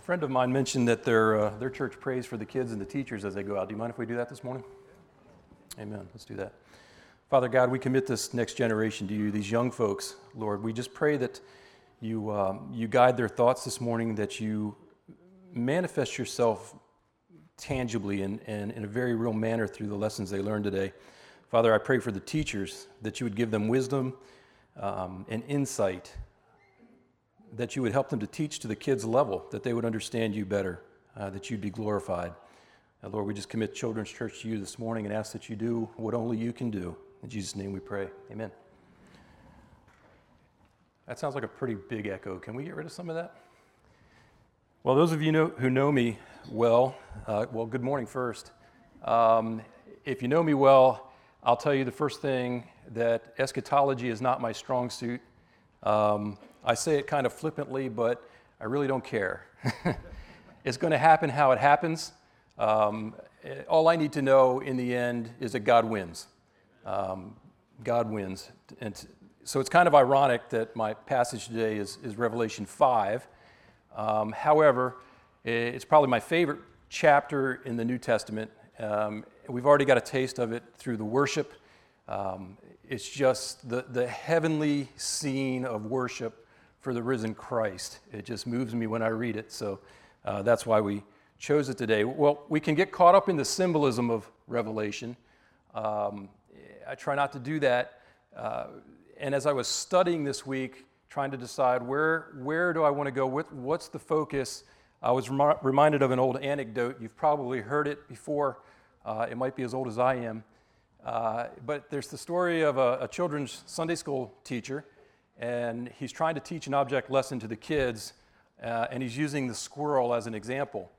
A friend of mine mentioned that their, uh, their church prays for the kids and the teachers as they go out. Do you mind if we do that this morning? Amen. Let's do that. Father God, we commit this next generation to you, these young folks, Lord. We just pray that you, um, you guide their thoughts this morning, that you manifest yourself tangibly and, and in a very real manner through the lessons they learned today. Father, I pray for the teachers that you would give them wisdom um, and insight that you would help them to teach to the kids' level, that they would understand you better, uh, that you'd be glorified. Uh, Lord, we just commit Children's Church to you this morning and ask that you do what only you can do. In Jesus' name we pray. Amen. That sounds like a pretty big echo. Can we get rid of some of that? Well, those of you know, who know me well, uh, well, good morning first. Um, if you know me well, I'll tell you the first thing that eschatology is not my strong suit. Um, I say it kind of flippantly, but I really don't care. it's going to happen how it happens. Um, all I need to know in the end is that God wins. Um, God wins. And so it's kind of ironic that my passage today is, is Revelation 5. Um, however, it's probably my favorite chapter in the New Testament. Um, we've already got a taste of it through the worship. Um, it's just the, the heavenly scene of worship for the risen Christ. It just moves me when I read it. So uh, that's why we chose it today. Well, we can get caught up in the symbolism of Revelation. Um, I try not to do that. Uh, and as I was studying this week, trying to decide where, where do I want to go, with, what's the focus, I was rem- reminded of an old anecdote. You've probably heard it before. Uh, it might be as old as I am. Uh, but there's the story of a, a children's Sunday school teacher and he's trying to teach an object lesson to the kids, uh, and he's using the squirrel as an example.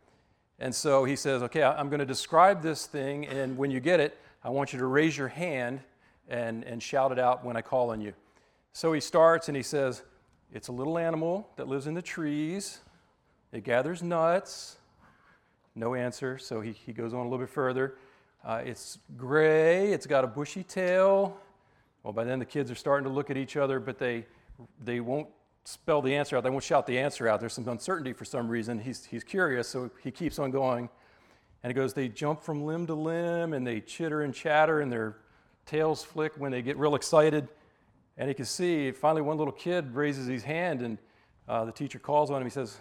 And so he says, Okay, I'm going to describe this thing, and when you get it, I want you to raise your hand and, and shout it out when I call on you. So he starts and he says, It's a little animal that lives in the trees, it gathers nuts. No answer, so he, he goes on a little bit further. Uh, it's gray, it's got a bushy tail, well, by then the kids are starting to look at each other, but they, they won't spell the answer out. They won't shout the answer out. There's some uncertainty for some reason. He's, he's curious, so he keeps on going. And he goes, they jump from limb to limb and they chitter and chatter and their tails flick when they get real excited. And he can see, finally, one little kid raises his hand and uh, the teacher calls on him. He says,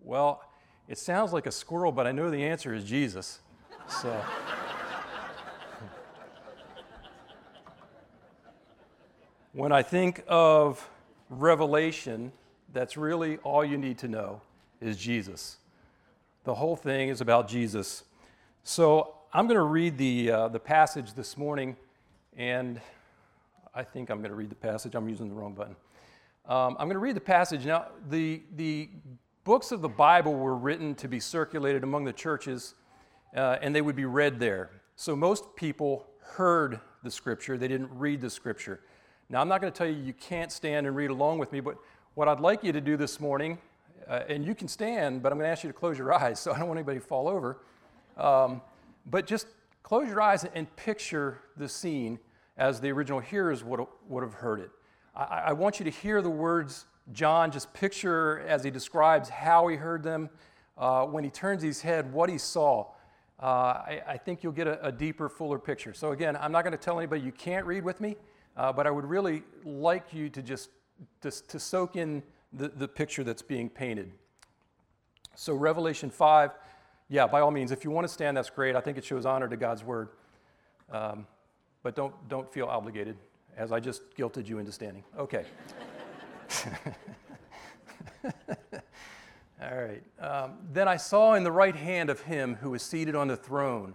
Well, it sounds like a squirrel, but I know the answer is Jesus. So. When I think of revelation, that's really all you need to know is Jesus. The whole thing is about Jesus. So I'm going to read the, uh, the passage this morning, and I think I'm going to read the passage. I'm using the wrong button. Um, I'm going to read the passage. Now, the, the books of the Bible were written to be circulated among the churches, uh, and they would be read there. So most people heard the scripture, they didn't read the scripture. Now, I'm not going to tell you you can't stand and read along with me, but what I'd like you to do this morning, uh, and you can stand, but I'm going to ask you to close your eyes so I don't want anybody to fall over. Um, but just close your eyes and picture the scene as the original hearers would, would have heard it. I, I want you to hear the words John, just picture as he describes how he heard them, uh, when he turns his head, what he saw. Uh, I, I, think you'll get a, a deeper, fuller picture. So, again, I'm not going to tell anybody you can't read with me. Uh, but I would really like you to just to, soak in the, the picture that's being painted. So, Revelation 5, yeah, by all means, if you want to stand, that's great. I think it shows honor to God's word. Um, but don't, don't feel obligated, as I just guilted you into standing. Okay. All right. Um, then I saw in the right hand of him who was seated on the throne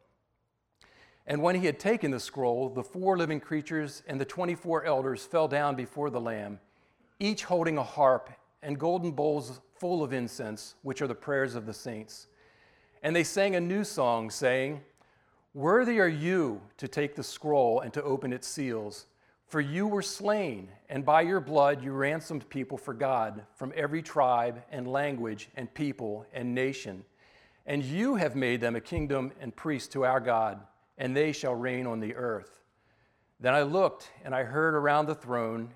And when he had taken the scroll, the four living creatures and the 24 elders fell down before the Lamb, each holding a harp and golden bowls full of incense, which are the prayers of the saints. And they sang a new song, saying, Worthy are you to take the scroll and to open its seals. For you were slain, and by your blood you ransomed people for God from every tribe and language and people and nation. And you have made them a kingdom and priests to our God, and they shall reign on the earth. Then I looked, and I heard around the throne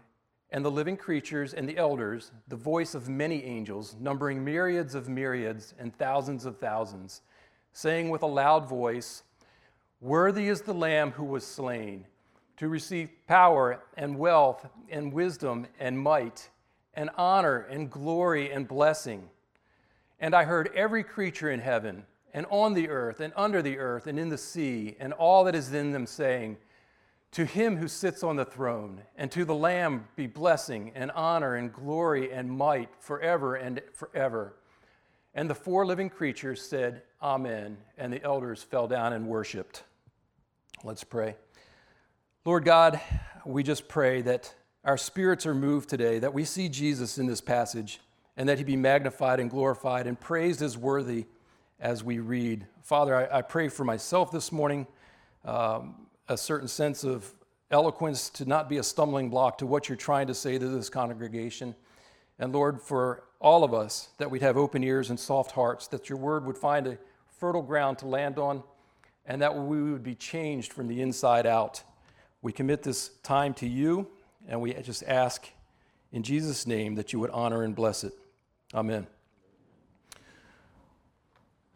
and the living creatures and the elders the voice of many angels, numbering myriads of myriads and thousands of thousands, saying with a loud voice, Worthy is the Lamb who was slain to receive power and wealth and wisdom and might and honor and glory and blessing. And I heard every creature in heaven and on the earth and under the earth and in the sea and all that is in them saying, To him who sits on the throne and to the Lamb be blessing and honor and glory and might forever and forever. And the four living creatures said, Amen. And the elders fell down and worshiped. Let's pray. Lord God, we just pray that our spirits are moved today, that we see Jesus in this passage, and that he be magnified and glorified and praised as worthy as we read. Father, I, I pray for myself this morning um, a certain sense of eloquence to not be a stumbling block to what you're trying to say to this congregation. And Lord, for all of us, that we'd have open ears and soft hearts, that your word would find a fertile ground to land on, and that we would be changed from the inside out. We commit this time to you, and we just ask in Jesus' name that you would honor and bless it. Amen.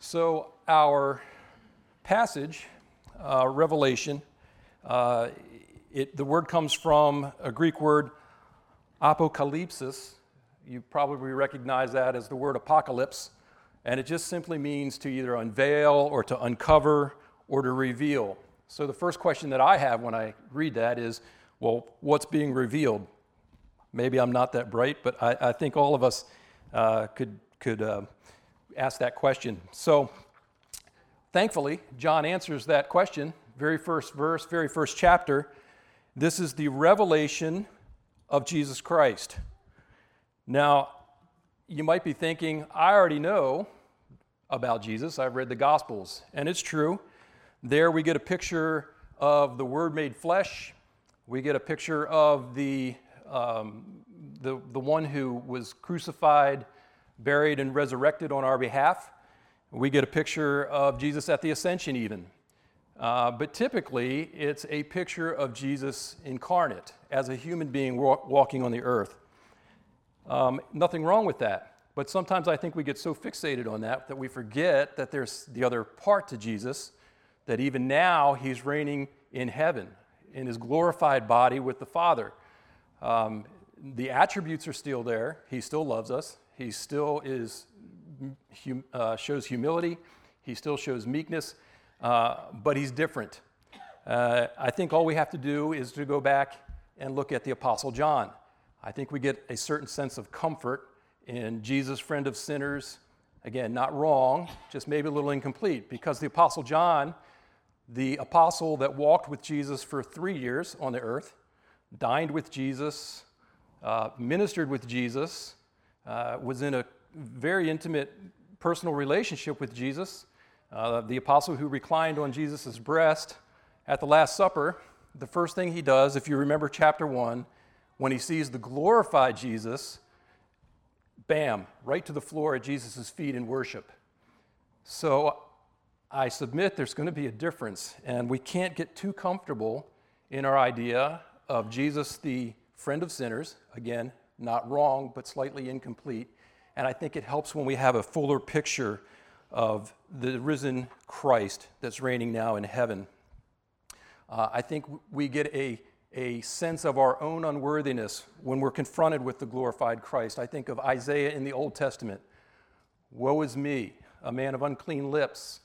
So, our passage, uh, Revelation, uh, it, the word comes from a Greek word, apocalypsis. You probably recognize that as the word apocalypse, and it just simply means to either unveil or to uncover or to reveal. So the first question that I have when I read that is, well, what's being revealed? Maybe I'm not that bright, but I, I think all of us uh, could, could ask that question. So thankfully, John answers that question. Very first verse, very first chapter. This is the revelation of Jesus Christ. Now, you might be thinking, I already know about Jesus. I've read the Gospels, and it's true. There we get a picture of the Word made flesh. We get a picture of the, um, the, the one who was crucified, buried, and resurrected on our behalf. We get a picture of Jesus at the ascension, even. Uh, but typically, it's a picture of Jesus incarnate as a human being walk, walking on the earth. Um, nothing wrong with that. But sometimes I think we get so fixated on that that we forget that there's the other part to Jesus, that even now he's reigning in heaven in his glorified body with the Father. Um, the attributes are still there. He still loves us. He still is, hum, uh, shows humility. He still shows meekness, uh, but he's different. Uh, I think all we have to do is to go back and look at the Apostle John. I think we get a certain sense of comfort in Jesus, friend of sinners. Again, not wrong, just maybe a little incomplete, because the Apostle John the apostle that walked with Jesus for three years on the earth, dined with Jesus, uh, ministered with Jesus, uh, was in a very intimate personal relationship with Jesus. Uh, the apostle who reclined on Jesus' breast at the Last Supper, the first thing he does, if you remember chapter 1, when he sees the glorified Jesus, bam, right to the floor at Jesus' feet in worship. So I submit there's going to be a difference, and we can't get too comfortable in our idea of Jesus, the friend of sinners. Again, not wrong, but slightly incomplete. And I think it helps when we have a fuller picture of the risen Christ that's reigning now in heaven. Uh, I think we get a, a sense of our own unworthiness when we're confronted with the glorified Christ. I think of Isaiah in the Old Testament Woe is me! a man of unclean lips.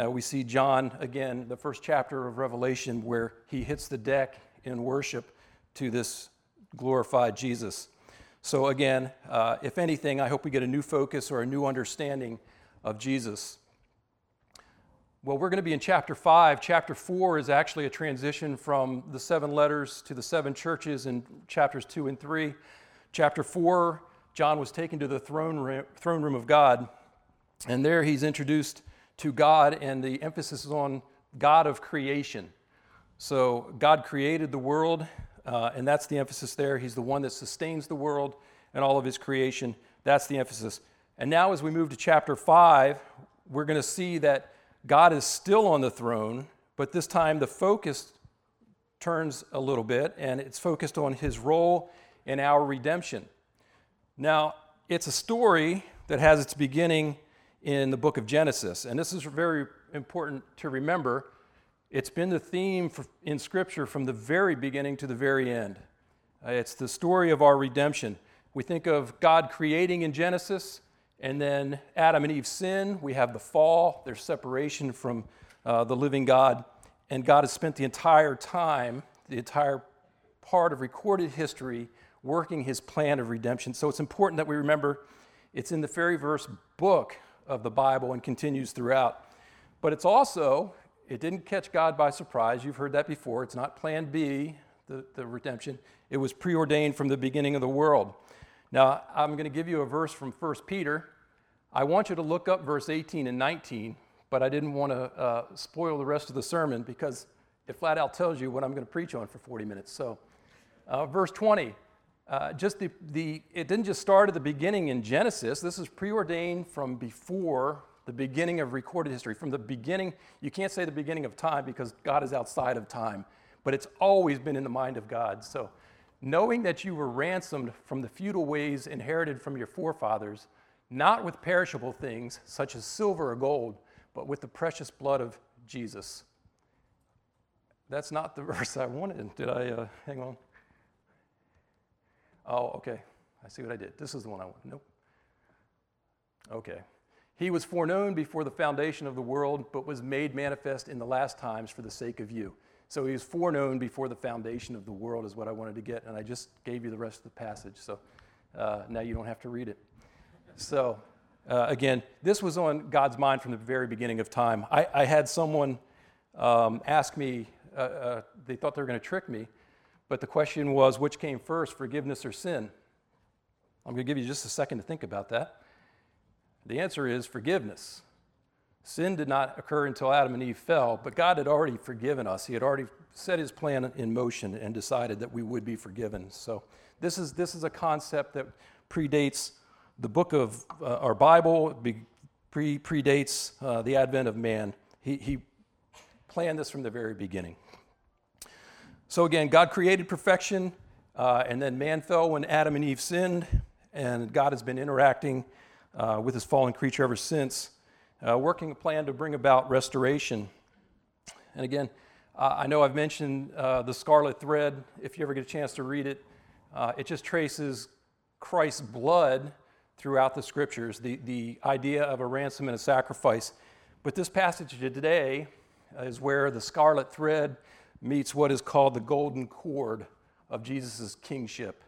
Uh, we see John again, the first chapter of Revelation, where he hits the deck in worship to this glorified Jesus. So, again, uh, if anything, I hope we get a new focus or a new understanding of Jesus. Well, we're going to be in chapter 5. Chapter 4 is actually a transition from the seven letters to the seven churches in chapters 2 and 3. Chapter 4, John was taken to the throne room, throne room of God, and there he's introduced to God, and the emphasis is on God of creation. So, God created the world, uh, and that's the emphasis there. He's the one that sustains the world and all of his creation. That's the emphasis. And now, as we move to chapter 5, we're going to see that God is still on the throne, but this time the focus turns a little bit, and it's focused on his role in our redemption. Now, it's a story that has its beginning in the book of Genesis. And this is very important to remember. It's been the theme for, in Scripture from the very beginning to the very end. Uh, it's the story of our redemption. We think of God creating in Genesis, and then Adam and Eve sin. We have the fall, their separation from uh, the living God. And God has spent the entire time, the entire part of recorded history, working his plan of redemption. So it's important that we remember it's in the very verse book of the Bible and continues throughout. But it's also, it didn't catch God by surprise. You've heard that before. It's not plan B, the, the redemption. It was preordained from the beginning of the world. Now, I'm going to give you a verse from 1 Peter. I want you to look up verse 18 and 19, but I didn't want to uh, spoil the rest of the sermon because it flat out tells you what I'm going to preach on for 40 minutes. So, uh, verse 20 uh, just the, the, it didn't just start at the beginning in Genesis. This is preordained from before the beginning of recorded history. From the beginning, you can't say the beginning of time because God is outside of time, but it's always been in the mind of God. So, knowing that you were ransomed from the feudal ways inherited from your forefathers, not with perishable things such as silver or gold, but with the precious blood of Jesus. That's not the verse I wanted. Did I? Uh, hang on. Oh, okay. I see what I did. This is the one I want. Nope. Okay. He was foreknown before the foundation of the world, but was made manifest in the last times for the sake of you. So he was foreknown before the foundation of the world, is what I wanted to get. And I just gave you the rest of the passage. So uh, now you don't have to read it. So uh, again, this was on God's mind from the very beginning of time. I, I had someone um, ask me, uh, uh they thought they were going to trick me. But the question was which came first, forgiveness or sin? I'm going to give you just a second to think about that. The answer is forgiveness. Sin did not occur until Adam and Eve fell, but God had already forgiven us. He had already set his plan in motion and decided that we would be forgiven. So, this is, this is a concept that predates the book of uh, our Bible, pre- predates uh, the advent of man. He, he planned this from the very beginning. So again, God created perfection, uh, and then man fell when Adam and Eve sinned, and God has been interacting uh, with his fallen creature ever since, uh, working a plan to bring about restoration. And again, uh, I know I've mentioned uh, the scarlet thread. If you ever get a chance to read it, uh, it just traces Christ's blood throughout the scriptures, the, the idea of a ransom and a sacrifice. But this passage today is where the scarlet thread meets what is called the golden cord of Jesus' kingship.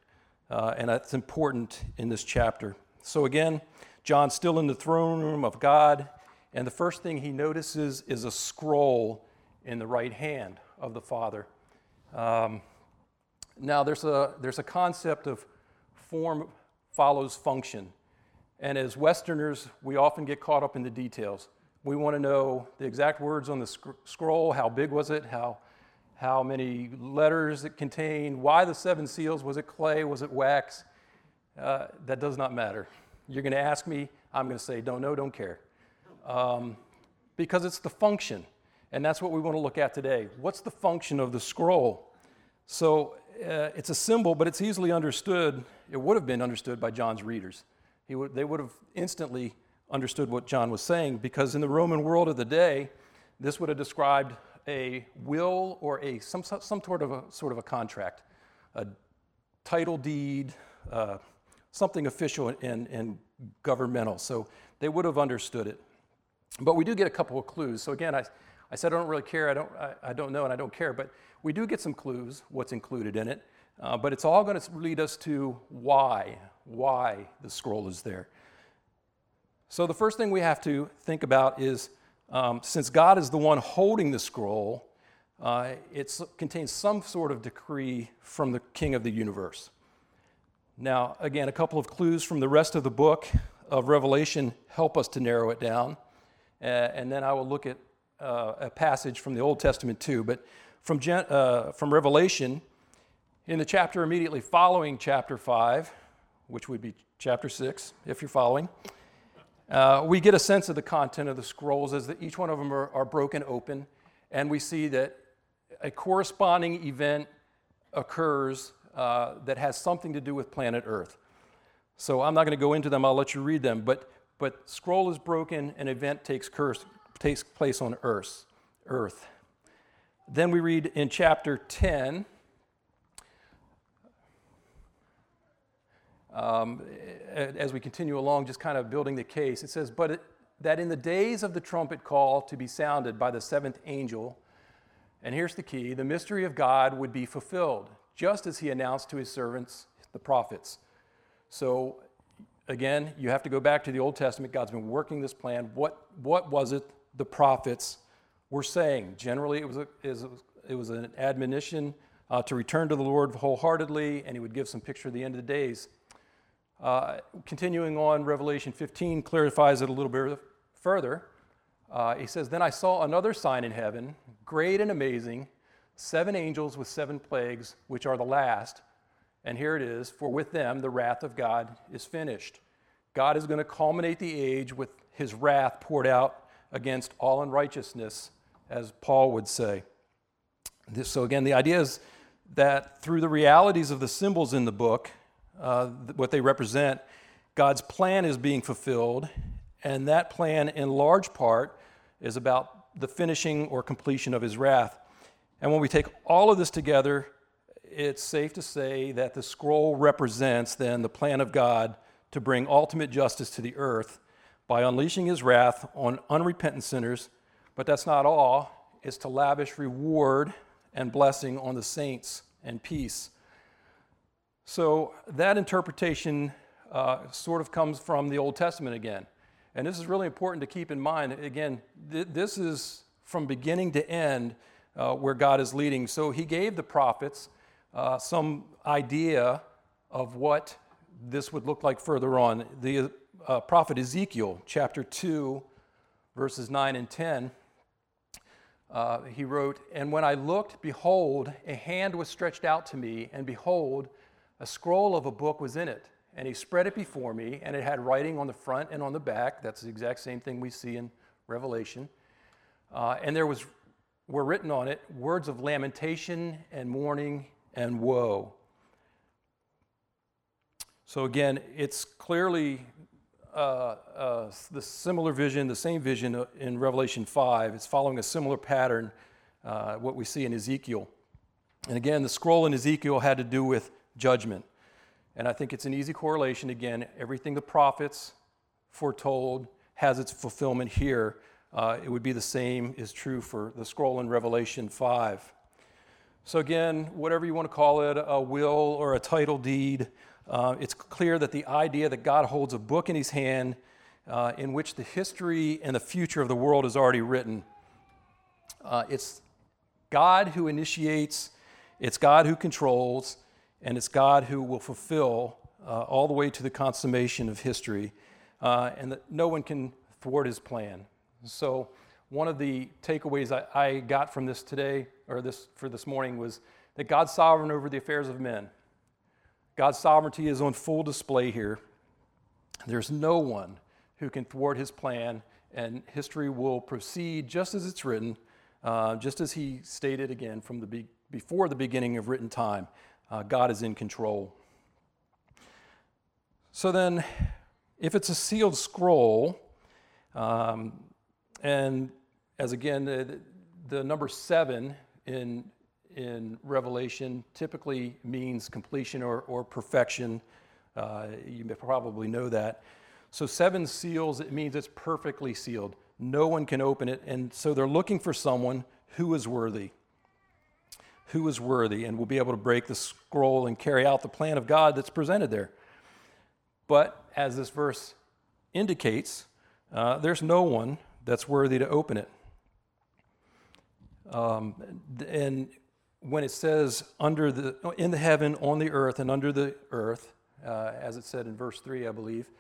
Uh, and that's important in this chapter. So, again, John's still in the throne room of God, and the first thing he notices is a scroll in the right hand of the Father. Um, now, there's a, there's a concept of form follows function. And as Westerners, we often get caught up in the details. We want to know the exact words on the sc- scroll how big was it? How how many letters it contained, why the seven seals, was it clay, was it wax? Uh, that does not matter. You're going to ask me, I'm going to say, don't know, don't care. Um, because it's the function. And that's what we want to look at today. What's the function of the scroll? So uh, it's a symbol, but it's easily understood. It would have been understood by John's readers. Would, they would have instantly understood what John was saying because in the Roman world of the day, this would have described a will or a some, some sort of a sort of a contract, a title deed, uh, something official and, and governmental. So they would have understood it. But we do get a couple of clues. So again, I, I said I don't really care, I don't, I, I don't know, and I don't care, but we do get some clues what's included in it. Uh, but it's all going to lead us to why, why the scroll is there. So the first thing we have to think about is um, since God is the one holding the scroll, uh, it contains some sort of decree from the king of the universe. Now, again, a couple of clues from the rest of the book of Revelation help us to narrow it down. Uh, and then I will look at uh, a passage from the Old Testament too. But from, Gen- uh, from Revelation, in the chapter immediately following chapter 5, which would be chapter 6, if you're following, uh, we get a sense of the content of the scrolls as the, each one of them are, are broken open, and we see that a corresponding event occurs uh, that has something to do with planet Earth. So I'm not going to go into them, I'll let you read them, but, but scroll is broken, an event takes, curse, takes place on Earth. Earth. Then we read in chapter 10, um, as we continue along, just kind of building the case, it says, But it, that in the days of the trumpet call to be sounded by the seventh angel, and here's the key the mystery of God would be fulfilled, just as he announced to his servants, the prophets. So, again, you have to go back to the Old Testament. God's been working this plan. What, what was it the prophets were saying? Generally, it was, a, it was an admonition uh, to return to the Lord wholeheartedly, and he would give some picture of the end of the days. Uh, continuing on, Revelation 15 clarifies it a little bit further. Uh, he says, Then I saw another sign in heaven, great and amazing, seven angels with seven plagues, which are the last. And here it is For with them the wrath of God is finished. God is going to culminate the age with his wrath poured out against all unrighteousness, as Paul would say. This, so, again, the idea is that through the realities of the symbols in the book, uh, what they represent, God's plan is being fulfilled, and that plan, in large part, is about the finishing or completion of his wrath. And when we take all of this together, it's safe to say that the scroll represents then the plan of God to bring ultimate justice to the earth by unleashing his wrath on unrepentant sinners. But that's not all, it's to lavish reward and blessing on the saints and peace. So that interpretation uh, sort of comes from the Old Testament again. And this is really important to keep in mind. Again, th- this is from beginning to end uh, where God is leading. So he gave the prophets uh, some idea of what this would look like further on. The uh, prophet Ezekiel, chapter 2, verses 9 and 10, uh, he wrote, And when I looked, behold, a hand was stretched out to me, and behold, a scroll of a book was in it. And he spread it before me, and it had writing on the front and on the back. That's the exact same thing we see in Revelation. Uh, and there was, were written on it words of lamentation and mourning and woe. So again, it's clearly uh, uh, the similar vision, the same vision in Revelation 5. It's following a similar pattern, uh, what we see in Ezekiel. And again, the scroll in Ezekiel had to do with judgment. And I think it's an easy correlation. Again, everything the prophets foretold has its fulfillment here. Uh, it would be the same is true for the scroll in Revelation 5. So, again, whatever you want to call it, a will or a title deed, uh, it's clear that the idea that God holds a book in his hand uh, in which the history and the future of the world is already written. Uh, it's God who initiates, it's God who controls, and it's God who will fulfill uh, all the way to the consummation of history, uh, and that no one can thwart his plan. So, one of the takeaways I, I got from this today, or this for this morning, was that God's sovereign over the affairs of men. God's sovereignty is on full display here. There's no one who can thwart his plan, and history will proceed just as it's written, uh, just as he stated again from the be- before the beginning of written time uh, God is in control. So then, if it's a sealed scroll, um, and as again, the, the number seven in, in Revelation typically means completion or, or perfection. Uh, you probably know that. So, seven seals, it means it's perfectly sealed. No one can open it. And so they're looking for someone who is worthy. Who is worthy and will be able to break the scroll and carry out the plan of God that's presented there. But as this verse indicates, uh, there's no one that's worthy to open it. Um, and when it says under the in the heaven, on the earth, and under the earth, uh, as it said in verse three, I believe,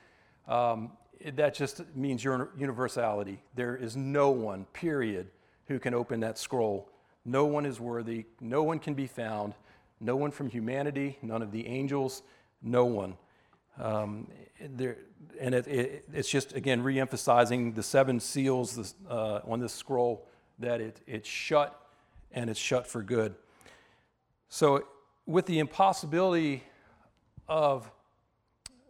um, it, that just means your universality. There is no one, period, who can open that scroll. No one is worthy. No one can be found. No one from humanity. None of the angels. No one. Um, there, and it, it, it's just again re-emphasizing the seven seals uh, on this scroll that it, it's shut and it's shut for good. So, with the impossibility of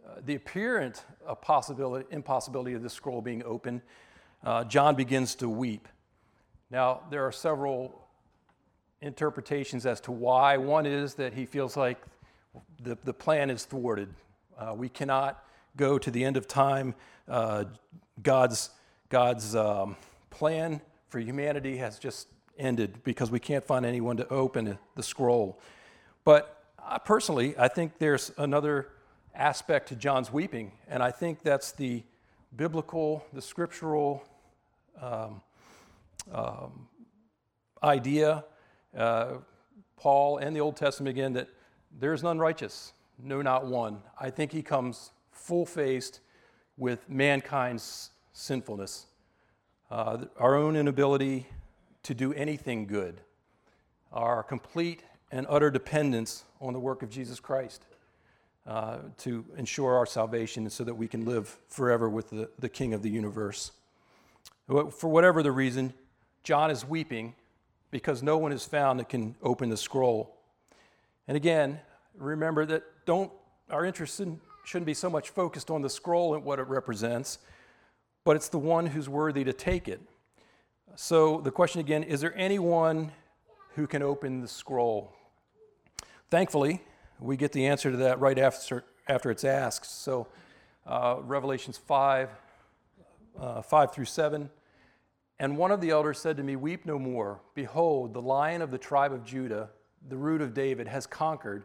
uh, the apparent possibility, impossibility of this scroll being open, uh, John begins to weep. Now, there are several interpretations as to why. One is that he feels like the, the plan is thwarted. Uh, we cannot go to the end of time. Uh, God's, God's um, plan for humanity has just ended because we can't find anyone to open the scroll. But uh, personally, I think there's another aspect to John's weeping, and I think that's the biblical, the scriptural um, um, idea, uh, Paul and the Old Testament again, that there's none righteous, no, not one. I think he comes full faced with mankind's sinfulness, uh, our own inability to do anything good, our complete and utter dependence on the work of Jesus Christ. Uh, to ensure our salvation so that we can live forever with the, the King of the universe. For whatever the reason, John is weeping because no one is found that can open the scroll. And again, remember that don't our interest in, shouldn't be so much focused on the scroll and what it represents, but it's the one who's worthy to take it. So the question again is there anyone who can open the scroll? Thankfully, we get the answer to that right after, after it's asked. So, uh, Revelations 5, uh, 5 through 7. And one of the elders said to me, Weep no more. Behold, the lion of the tribe of Judah, the root of David, has conquered,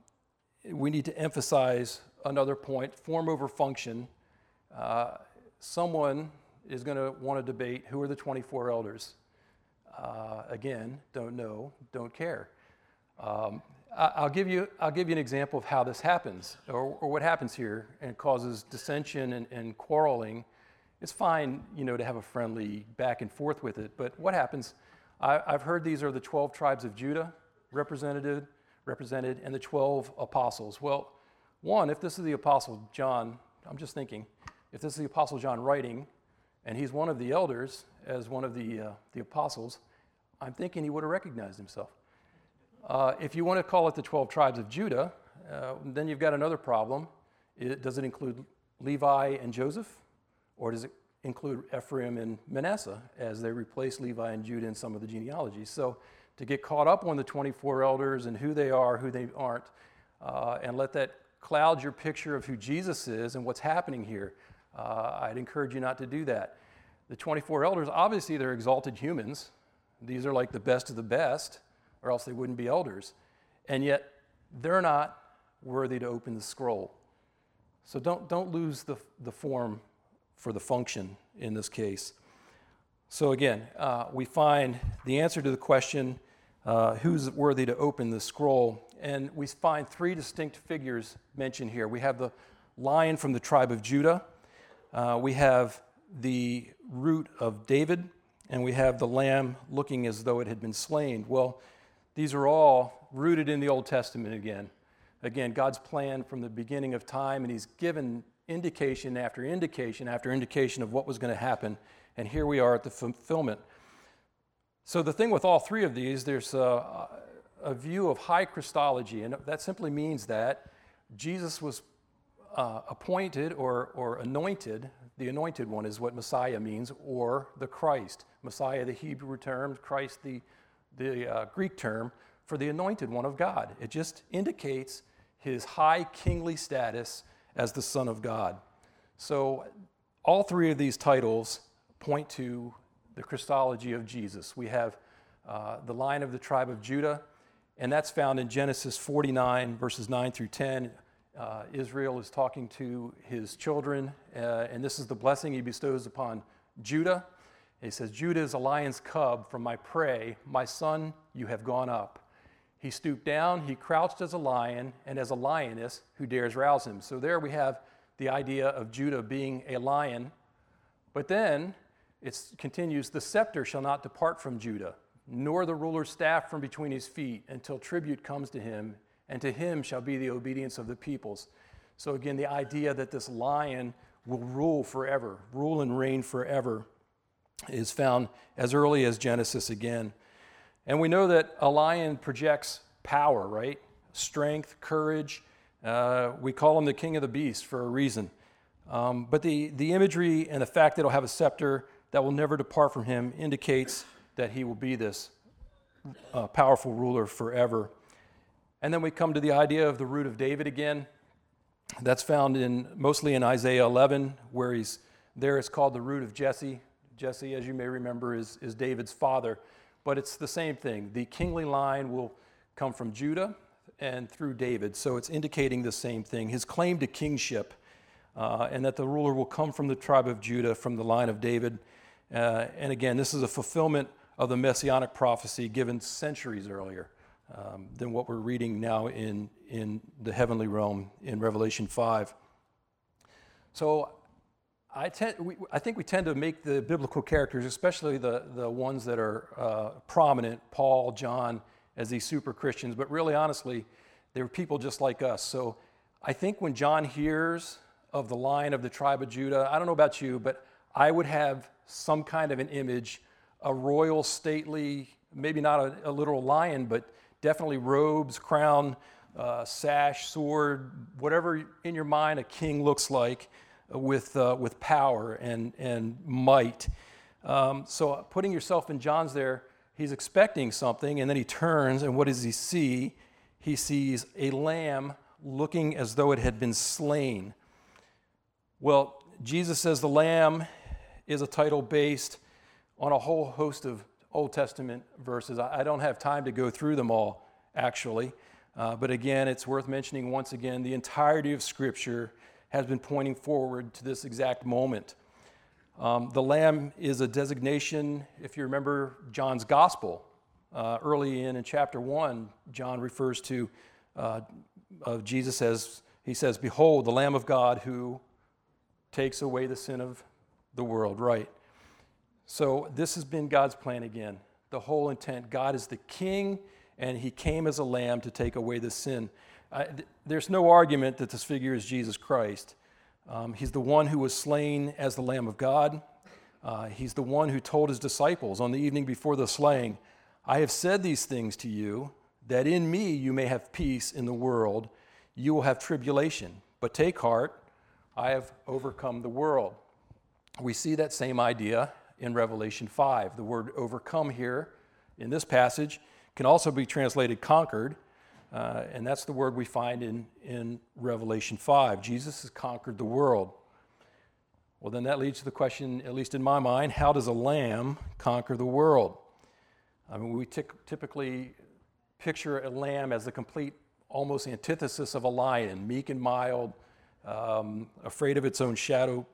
we need to emphasize another point form over function. Uh, someone is going to want to debate who are the 24 elders. Uh, again, don't know, don't care. Um, I'll give you, I'll give you an example of how this happens, or, or what happens here, and causes dissension and, and, quarreling. It's fine, you know, to have a friendly back and forth with it, but what happens? I, have heard these are the 12 tribes of Judah represented, represented, and the 12 apostles. Well, one, if this is the apostle John, I'm just thinking, if this is the apostle John writing, and he's one of the elders as one of the, uh, the apostles, I'm thinking he would have recognized himself. Uh, if you want to call it the 12 tribes of Judah, uh, then you've got another problem. It, does it include Levi and Joseph? Or does it include Ephraim and Manasseh as they replace Levi and Judah in some of the genealogies? So to get caught up on the 24 elders and who they are, who they aren't, uh, and let that cloud your picture of who Jesus is and what's happening here, uh, I'd encourage you not to do that. The 24 elders, obviously, they're exalted humans. These are like the best of the best or else they wouldn't be elders. And yet, they're not worthy to open the scroll. So don't, don't lose the, the form for the function in this case. So again, uh, we find the answer to the question uh, who's worthy to open the scroll? And we find three distinct figures mentioned here. We have the lion from the tribe of Judah, uh, we have the root of David, and we have the lamb looking as though it had been slain. Well, these are all rooted in the Old Testament again. Again, God's plan from the beginning of time, and He's given indication after indication after indication of what was going to happen. And here we are at the fulfillment. So, the thing with all three of these, there's a, a view of high Christology, and that simply means that Jesus was uh, appointed or, or anointed. The anointed one is what Messiah means, or the Christ. Messiah, the Hebrew term, Christ, the, the uh, Greek term for the anointed one of God. It just indicates his high kingly status as the Son of God. So, all three of these titles point to the Christology of Jesus. We have uh, the line of the tribe of Judah, and that's found in Genesis 49, verses 9 through 10. Uh, Israel is talking to his children, uh, and this is the blessing he bestows upon Judah. He says, Judah is a lion's cub from my prey. My son, you have gone up. He stooped down, he crouched as a lion, and as a lioness, who dares rouse him? So there we have the idea of Judah being a lion. But then it continues the scepter shall not depart from Judah, nor the ruler's staff from between his feet, until tribute comes to him, and to him shall be the obedience of the peoples. So again, the idea that this lion will rule forever, rule and reign forever, is found as early as Genesis again. And we know that a lion projects power, right? Strength, courage. Uh, we call him the king of the beast for a reason. Um, but the, the imagery and the fact that he'll have a scepter that will never depart from him indicates that he will be this uh, powerful ruler forever. And then we come to the idea of the root of David again. That's found in mostly in Isaiah 11, where he's there. It's called the root of Jesse. Jesse, as you may remember, is, is David's father but it's the same thing. The kingly line will come from Judah and through David, so it's indicating the same thing his claim to kingship, uh, and that the ruler will come from the tribe of Judah, from the line of David. Uh, and again, this is a fulfillment of the messianic prophecy given centuries earlier um, than what we're reading now in, in the heavenly realm in Revelation 5. So I, tend, we, I think we tend to make the biblical characters, especially the, the ones that are uh, prominent, Paul, John, as these super Christians, but really honestly, they were people just like us. So I think when John hears of the line of the tribe of Judah, I don't know about you, but I would have some kind of an image, a royal, stately, maybe not a, a literal lion, but definitely robes, crown, uh, sash, sword, whatever in your mind a king looks like with, uh, with power and, and might. Um, so, putting yourself in John's there, he's expecting something, and then he turns, and what does he see? He sees a lamb looking as though it had been slain. Well, Jesus says the lamb is a title based on a whole host of Old Testament verses. I don't have time to go through them all, actually. Uh, but again, it's worth mentioning once again the entirety of Scripture has been pointing forward to this exact moment. Um, the lamb is a designation, if you remember John's gospel. Uh, early in, in chapter 1, John refers to uh, of Jesus as he says, Behold, the Lamb of God who takes away the sin of the world, right? So, this has been God's plan again. The whole intent God is the king, and he came as a lamb to take away the sin th- there's no argument that this figure is Jesus Christ. Um, he's the one who was slain as the Lamb of God. Uh, he's the one who told his disciples on the evening before the slaying, I have said these things to you, that in me you may have peace in the world. You will have tribulation, but take heart, I have overcome the world. We see that same idea in Revelation 5. The word overcome here in this passage can also be translated conquered. Uh, and that's the word we find in, in Revelation 5. Jesus has conquered the world. Well, then that leads to the question, at least in my mind, how does a lamb conquer the world? I mean, we t- typically picture a lamb as the complete, almost antithesis of a lion, meek and mild, um, afraid of its own shadow,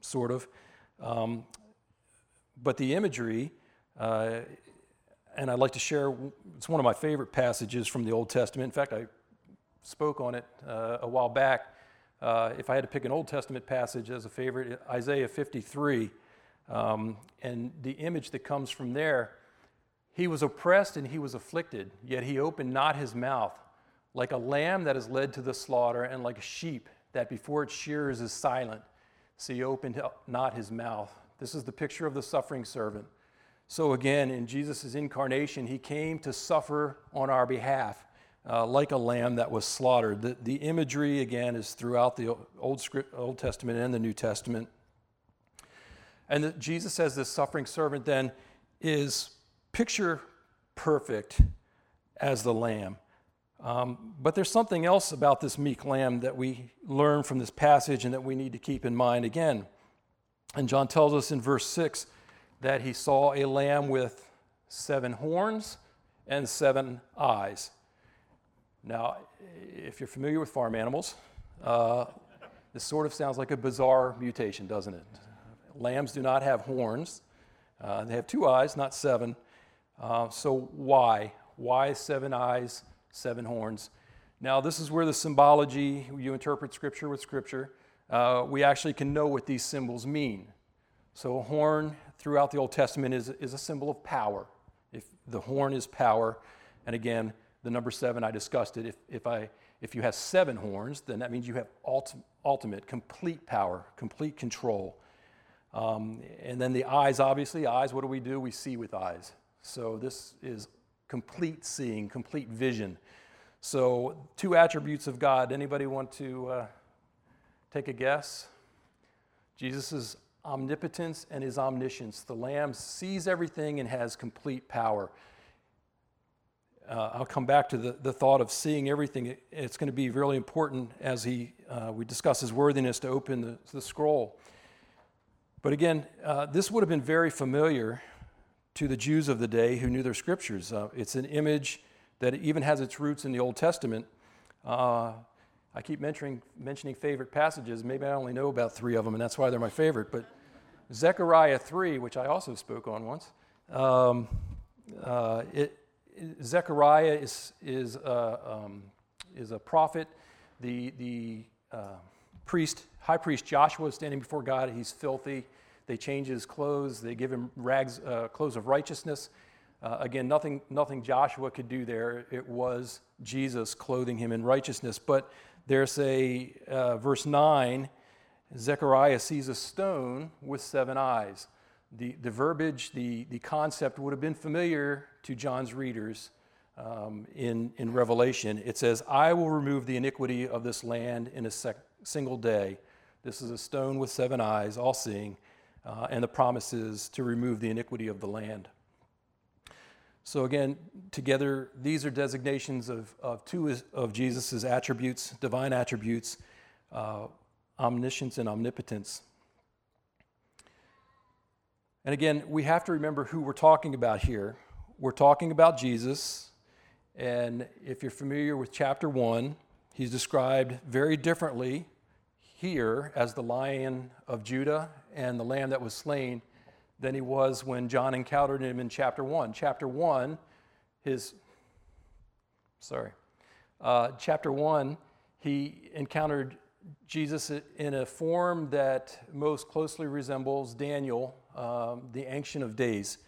sort of. Um, but the imagery uh, and I'd like to share, it's one of my favorite passages from the Old Testament. In fact, I spoke on it uh, a while back. Uh, if I had to pick an Old Testament passage as a favorite, Isaiah 53, um, and the image that comes from there, he was oppressed and he was afflicted, yet he opened not his mouth, like a lamb that is led to the slaughter, and like a sheep that before its shears is silent, so he opened not his mouth. This is the picture of the suffering servant. So again, in Jesus' incarnation, he came to suffer on our behalf. Uh, like a lamb that was slaughtered. The, the imagery, again, is throughout the Old, script, Old Testament and the New Testament. And the, Jesus says this suffering servant then is picture perfect as the lamb. Um, but there's something else about this meek lamb that we learn from this passage and that we need to keep in mind again. And John tells us in verse 6 that he saw a lamb with seven horns and seven eyes. Now, if you're familiar with farm animals, uh, this sort of sounds like a bizarre mutation, doesn't it? Lambs do not have horns, uh, they have two eyes, not seven. Uh, so, why? Why seven eyes, seven horns? Now, this is where the symbology, you interpret scripture with scripture, uh, we actually can know what these symbols mean. So, a horn throughout the Old Testament is, is a symbol of power. If the horn is power, and again, the number seven, I discussed it. If, if, I, if you have seven horns, then that means you have ulti- ultimate, complete power, complete control. Um, and then the eyes, obviously, eyes, what do we do? We see with eyes. So this is complete seeing, complete vision. So, two attributes of God. Anybody want to uh, take a guess? Jesus' omnipotence and his omniscience. The Lamb sees everything and has complete power uh, I'll come back to the, the thought of seeing everything. it's going to be really important as he, uh, we discuss his worthiness to open the, the scroll. But again, uh, this would have been very familiar to the Jews of the day who knew their scriptures. Uh, it's an image that even has its roots in the Old Testament. Uh, I keep mentioning, mentioning favorite passages. Maybe I only know about three of them, and that's why they're my favorite. But Zechariah 3, which I also spoke on once, um, uh, it, Zechariah is, is, uh, um, is a prophet. The, the uh, priest, high priest Joshua is standing before God. He's filthy. They change his clothes. They give him rags, uh, clothes of righteousness. Uh, again, nothing, nothing Joshua could do there. It was Jesus clothing him in righteousness. But there's a uh, verse 9 Zechariah sees a stone with seven eyes the, the verbiage, the, the concept would have been familiar to John's readers um, in, in Revelation. It says, I will remove the iniquity of this land in a sec- single day. This is a stone with seven eyes, all seeing, uh, and the promise is to remove the iniquity of the land. So, again, together, these are designations of, of two of Jesus' attributes, divine attributes, uh, omniscience and omnipotence. And again, we have to remember who we're talking about here. We're talking about Jesus. And if you're familiar with chapter one, he's described very differently here as the lion of Judah and the lamb that was slain than he was when John encountered him in chapter one. Chapter one, his, sorry, uh, chapter one, he encountered Jesus in a form that most closely resembles Daniel um, the Ancient of Days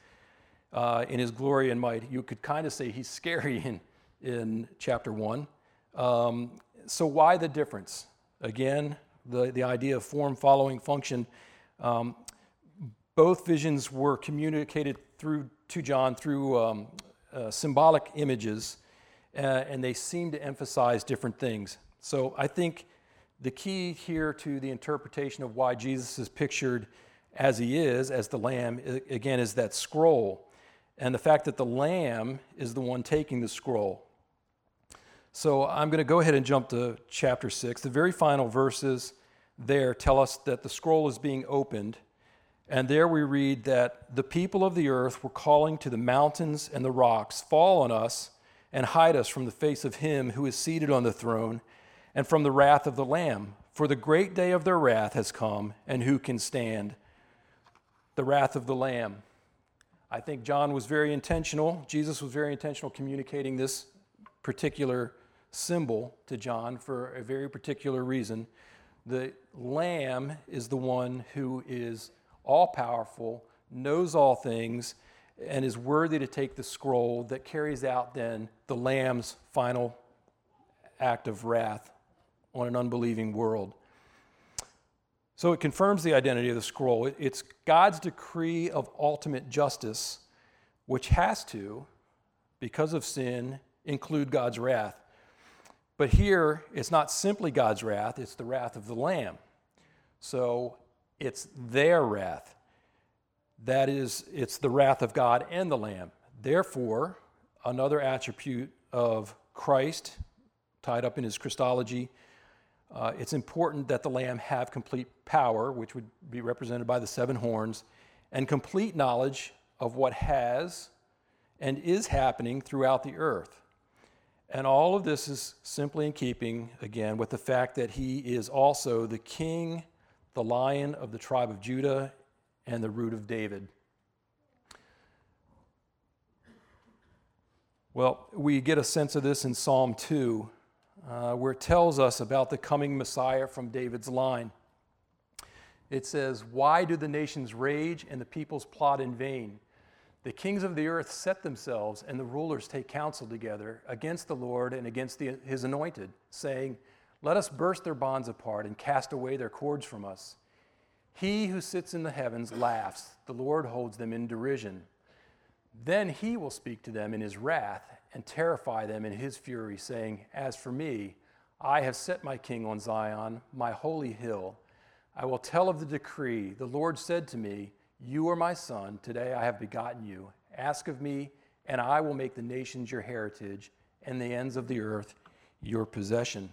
uh, in his glory and might. You could kind of say he's scary in, in chapter 1. Um, so, why the difference? Again, the, the idea of form following function. Um, both visions were communicated through to John through um, uh, symbolic images, uh, and they seem to emphasize different things. So, I think the key here to the interpretation of why Jesus is pictured as he is, as the Lamb, again, is that scroll. And the fact that the Lamb is the one taking the scroll. So I'm going to go ahead and jump to chapter 6. The very final verses there tell us that the scroll is being opened. And there we read that the people of the earth were calling to the mountains and the rocks, Fall on us and hide us from the face of him who is seated on the throne and from the wrath of the Lamb. For the great day of their wrath has come, and who can stand? the wrath of the Lamb. I think John was very intentional, Jesus was very intentional communicating this particular symbol to John for a very particular reason. The Lamb is the one who is all powerful, knows all things, and is worthy to take the scroll that carries out then the Lamb's final act of wrath on an unbelieving world. So it confirms the identity of the scroll. It's God's decree of ultimate justice, which has to, because of sin, include God's wrath. But here, it's not simply God's wrath, it's the wrath of the Lamb. So it's their wrath. That is, it's the wrath of God and the Lamb. Therefore, another attribute of Christ, tied up in his Christology, uh, it's important that the Lamb have complete power, which would be represented by the seven horns, and complete knowledge of what has and is happening throughout the earth. And all of this is simply in keeping, again, with the fact that he is also the king, the lion of the tribe of Judah, and the root of David. Well, we get a sense of this in Psalm 2, uh, where it tells us about the coming Messiah from David's line. It says, Why do the nations rage and the peoples plot in vain? The kings of the earth set themselves, and the rulers take counsel together against the Lord and against the, his anointed, saying, Let us burst their bonds apart and cast away their cords from us. He who sits in the heavens laughs, the Lord holds them in derision. Then he will speak to them in his wrath and terrify them in his fury, saying, As for me, I have set my king on Zion, my holy hill. I will tell of the decree. The Lord said to me, you are my son. Today I have begotten you. Ask of me, and I will make the nations your heritage and the ends of the earth your possession.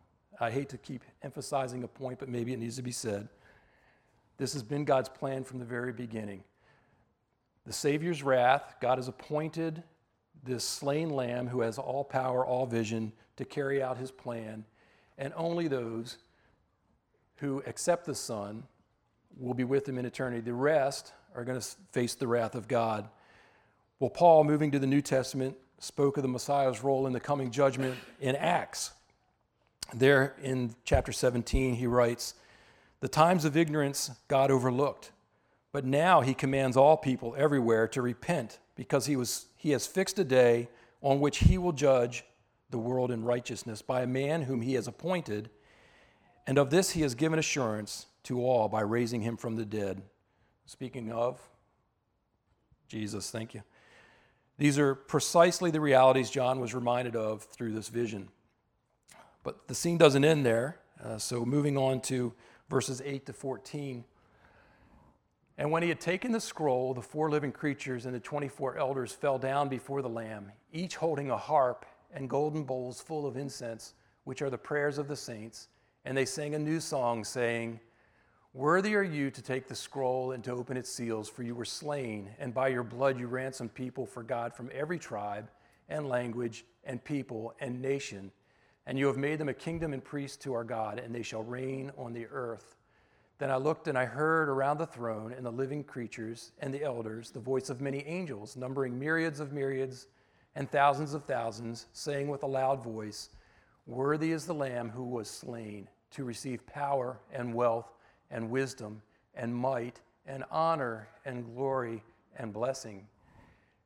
I hate to keep emphasizing a point, but maybe it needs to be said. This has been God's plan from the very beginning. The Savior's wrath, God has appointed this slain lamb who has all power, all vision to carry out his plan, and only those who accept the Son will be with him in eternity. The rest are going to face the wrath of God. Well, Paul, moving to the New Testament, spoke of the Messiah's role in the coming judgment in Acts. There in chapter 17, he writes, The times of ignorance God overlooked, but now he commands all people everywhere to repent because he, was, he has fixed a day on which he will judge the world in righteousness by a man whom he has appointed. And of this he has given assurance to all by raising him from the dead. Speaking of Jesus, thank you. These are precisely the realities John was reminded of through this vision. But the scene doesn't end there. Uh, so moving on to verses 8 to 14. And when he had taken the scroll, the four living creatures and the 24 elders fell down before the Lamb, each holding a harp and golden bowls full of incense, which are the prayers of the saints. And they sang a new song, saying, Worthy are you to take the scroll and to open its seals, for you were slain, and by your blood you ransomed people for God from every tribe and language and people and nation. And you have made them a kingdom and priests to our God, and they shall reign on the earth. Then I looked and I heard around the throne and the living creatures and the elders the voice of many angels, numbering myriads of myriads and thousands of thousands, saying with a loud voice, Worthy is the Lamb who was slain to receive power and wealth and wisdom and might and honor and glory and blessing.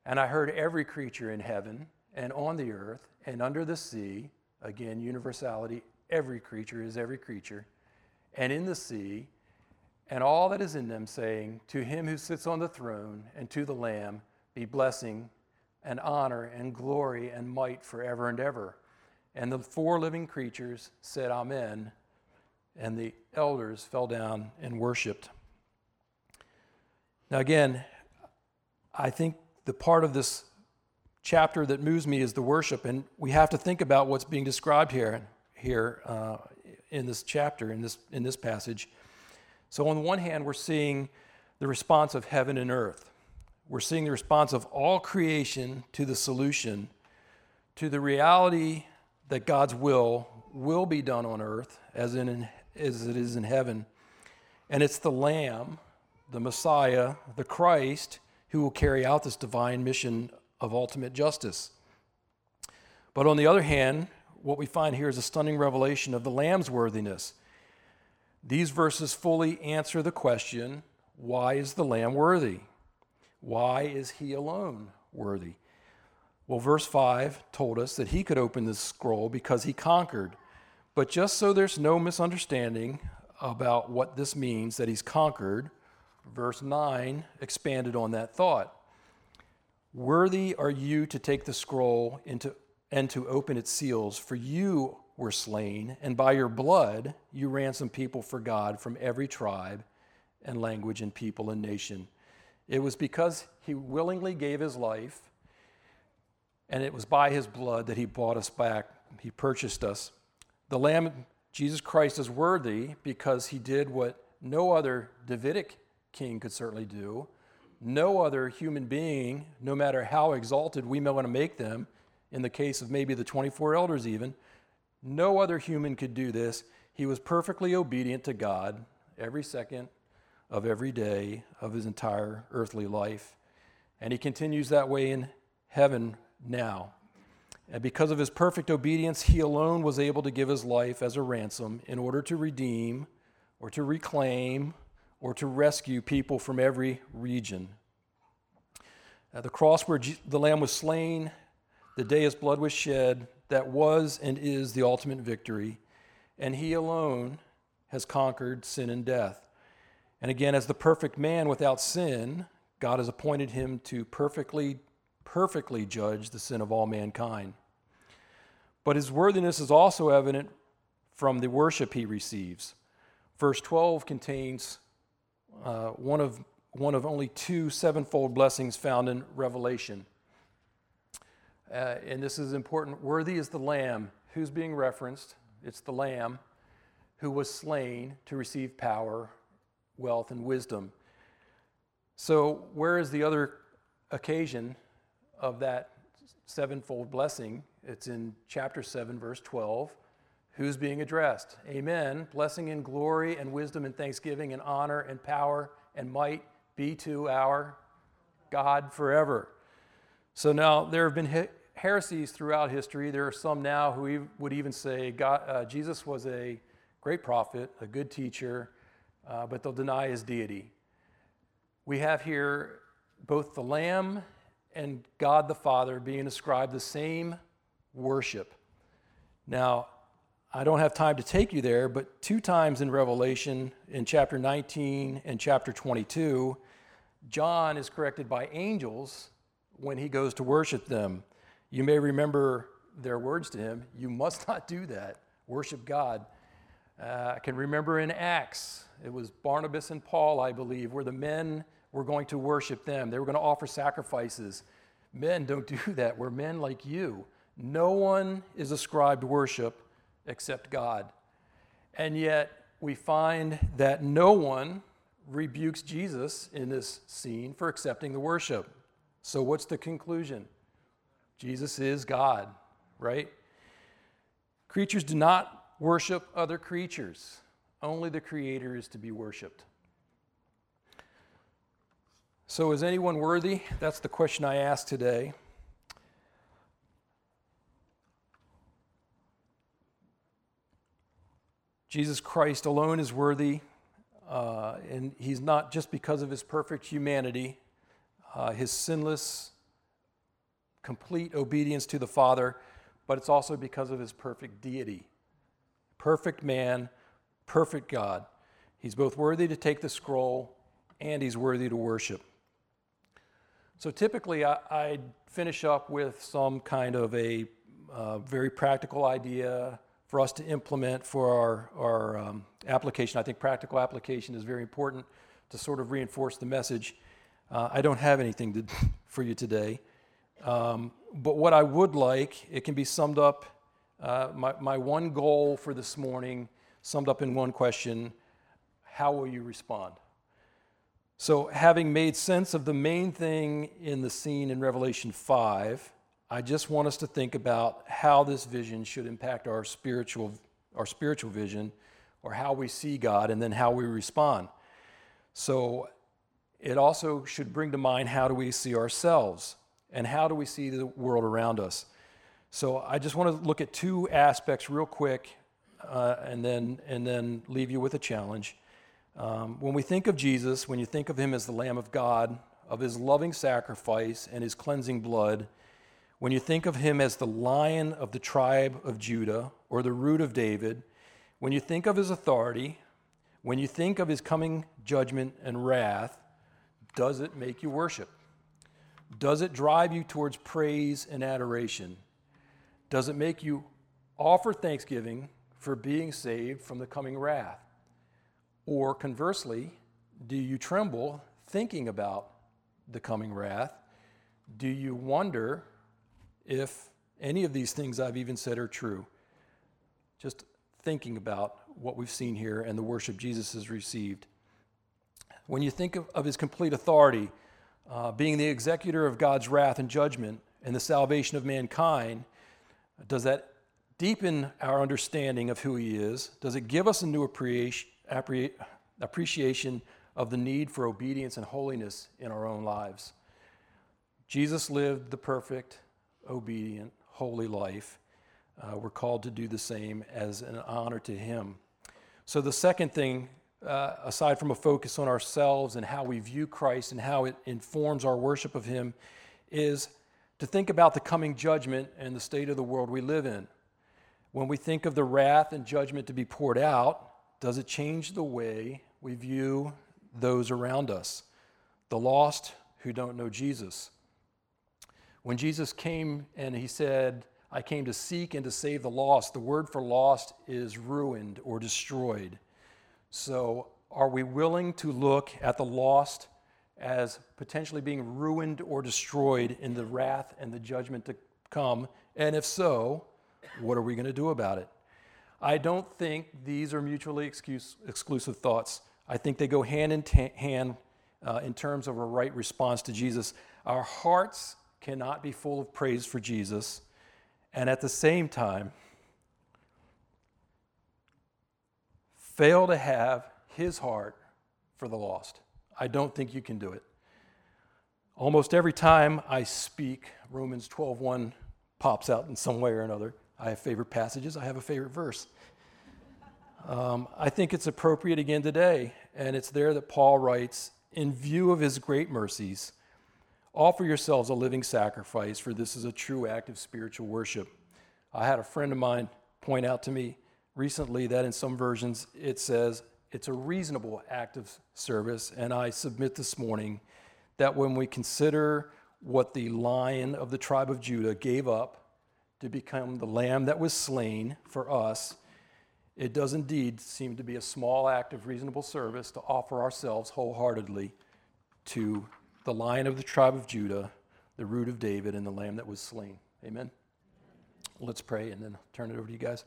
And I heard every creature in heaven and on the earth and under the sea, again, universality, every creature is every creature, and in the sea, and all that is in them, saying, To him who sits on the throne and to the Lamb be blessing and honor and glory and might forever and ever. And the four living creatures said, Amen and the elders fell down and worshiped. Now, again, I think the part of this chapter that moves me is the worship, and we have to think about what's being described here, here uh, in this chapter, in this, in this passage. So, on the one hand, we're seeing the response of heaven and earth. We're seeing the response of all creation to the solution, to the reality that God's will will be done on earth as in as it is in heaven. And it's the Lamb, the Messiah, the Christ, who will carry out this divine mission of ultimate justice. But on the other hand, what we find here is a stunning revelation of the Lamb's worthiness. These verses fully answer the question why is the Lamb worthy? Why is he alone worthy? Well, verse 5 told us that he could open the scroll because he conquered. But just so there's no misunderstanding about what this means that he's conquered, verse 9 expanded on that thought. Worthy are you to take the scroll into, and to open its seals, for you were slain, and by your blood you ransomed people for God from every tribe and language and people and nation. It was because he willingly gave his life, and it was by his blood that he bought us back. He purchased us. The Lamb, Jesus Christ, is worthy because he did what no other Davidic king could certainly do. No other human being, no matter how exalted we may want to make them, in the case of maybe the 24 elders, even, no other human could do this. He was perfectly obedient to God every second of every day of his entire earthly life. And he continues that way in heaven now. And because of his perfect obedience, he alone was able to give his life as a ransom in order to redeem or to reclaim or to rescue people from every region. At the cross where the Lamb was slain, the day his blood was shed, that was and is the ultimate victory, and he alone has conquered sin and death. And again, as the perfect man without sin, God has appointed him to perfectly, perfectly judge the sin of all mankind. But his worthiness is also evident from the worship he receives. Verse 12 contains uh, one, of, one of only two sevenfold blessings found in Revelation. Uh, and this is important. Worthy is the Lamb. Who's being referenced? It's the Lamb who was slain to receive power, wealth, and wisdom. So, where is the other occasion of that sevenfold blessing? It's in chapter 7, verse 12. Who's being addressed? Amen. Blessing and glory and wisdom and thanksgiving and honor and power and might be to our God forever. So now there have been heresies throughout history. There are some now who would even say God, uh, Jesus was a great prophet, a good teacher, uh, but they'll deny his deity. We have here both the Lamb and God the Father being ascribed the same worship. Now, I don't have time to take you there, but two times in Revelation, in chapter 19 and chapter 22, John is corrected by angels when he goes to worship them. You may remember their words to him You must not do that. Worship God. Uh, I can remember in Acts, it was Barnabas and Paul, I believe, where the men were going to worship them. They were going to offer sacrifices. Men don't do that. We're men like you. No one is ascribed worship except God. And yet, we find that no one rebukes Jesus in this scene for accepting the worship. So, what's the conclusion? Jesus is God, right? Creatures do not worship other creatures, only the Creator is to be worshiped. So, is anyone worthy? That's the question I ask today. Jesus Christ alone is worthy, uh, and he's not just because of his perfect humanity, uh, his sinless complete obedience to the Father, but it's also because of his perfect deity. Perfect man, perfect God. He's both worthy to take the scroll and he's worthy to worship. So typically, I, I finish up with some kind of a uh, very practical idea for us to implement for our, our um, application. I think practical application is very important to sort of reinforce the message. Uh, I don't have anything to, for you today. Um, but what I would like, it can be summed up, uh, my, my one goal for this morning, summed up in one question how will you respond? So, having made sense of the main thing in the scene in Revelation 5, I just want us to think about how this vision should impact our spiritual, our spiritual vision or how we see God and then how we respond. So it also should bring to mind how do we see ourselves and how do we see the world around us. So I just want to look at two aspects real quick uh, and, then, and then leave you with a challenge. Um, when we think of Jesus, when you think of him as the Lamb of God, of his loving sacrifice and his cleansing blood, when you think of him as the lion of the tribe of Judah or the root of David, when you think of his authority, when you think of his coming judgment and wrath, does it make you worship? Does it drive you towards praise and adoration? Does it make you offer thanksgiving for being saved from the coming wrath? Or conversely, do you tremble thinking about the coming wrath? Do you wonder if any of these things I've even said are true? Just thinking about what we've seen here and the worship Jesus has received. When you think of, of his complete authority, uh, being the executor of God's wrath and judgment and the salvation of mankind, does that deepen our understanding of who he is? Does it give us a new appreciation? appreciation of the need for obedience and holiness in our own lives. Jesus lived the perfect, obedient, holy life. Uh, we're called to do the same as an honor to Him. So, the second thing, uh, aside from a focus on ourselves and how we view Christ and how it informs our worship of Him, is to think about the coming judgment and the state of the world we live in. When we think of the wrath and judgment to be poured out, does it change the way we view those around us, the lost who don't know Jesus? When Jesus came and he said, I came to seek and to save the lost, the word for lost is ruined or destroyed. So, are we willing to look at the lost as potentially being ruined or destroyed in the wrath and the judgment to come? And if so, what are we going to do about it? I don't think these are mutually excuse, exclusive thoughts. I think they go hand in t- hand uh, in terms of a right response to Jesus. Our hearts cannot be full of praise for Jesus, and at the same time, fail to have his heart for the lost. I don't think you can do it. Almost every time I speak, Romans 12:1 pops out in some way or another. I have favorite passages, I have a favorite verse. Um, I think it's appropriate again today, and it's there that Paul writes In view of his great mercies, offer yourselves a living sacrifice, for this is a true act of spiritual worship. I had a friend of mine point out to me recently that in some versions it says it's a reasonable act of service, and I submit this morning that when we consider what the lion of the tribe of Judah gave up to become the lamb that was slain for us, it does indeed seem to be a small act of reasonable service to offer ourselves wholeheartedly to the lion of the tribe of Judah, the root of David, and the lamb that was slain. Amen. Let's pray and then I'll turn it over to you guys.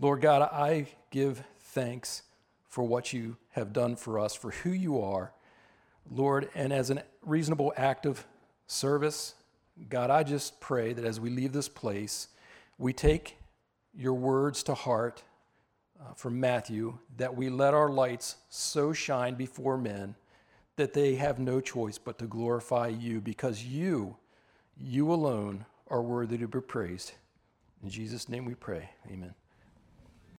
Lord God, I give thanks for what you have done for us, for who you are. Lord, and as a reasonable act of service, God, I just pray that as we leave this place, we take your words to heart uh, from Matthew that we let our lights so shine before men that they have no choice but to glorify you because you, you alone, are worthy to be praised. In Jesus' name we pray. Amen.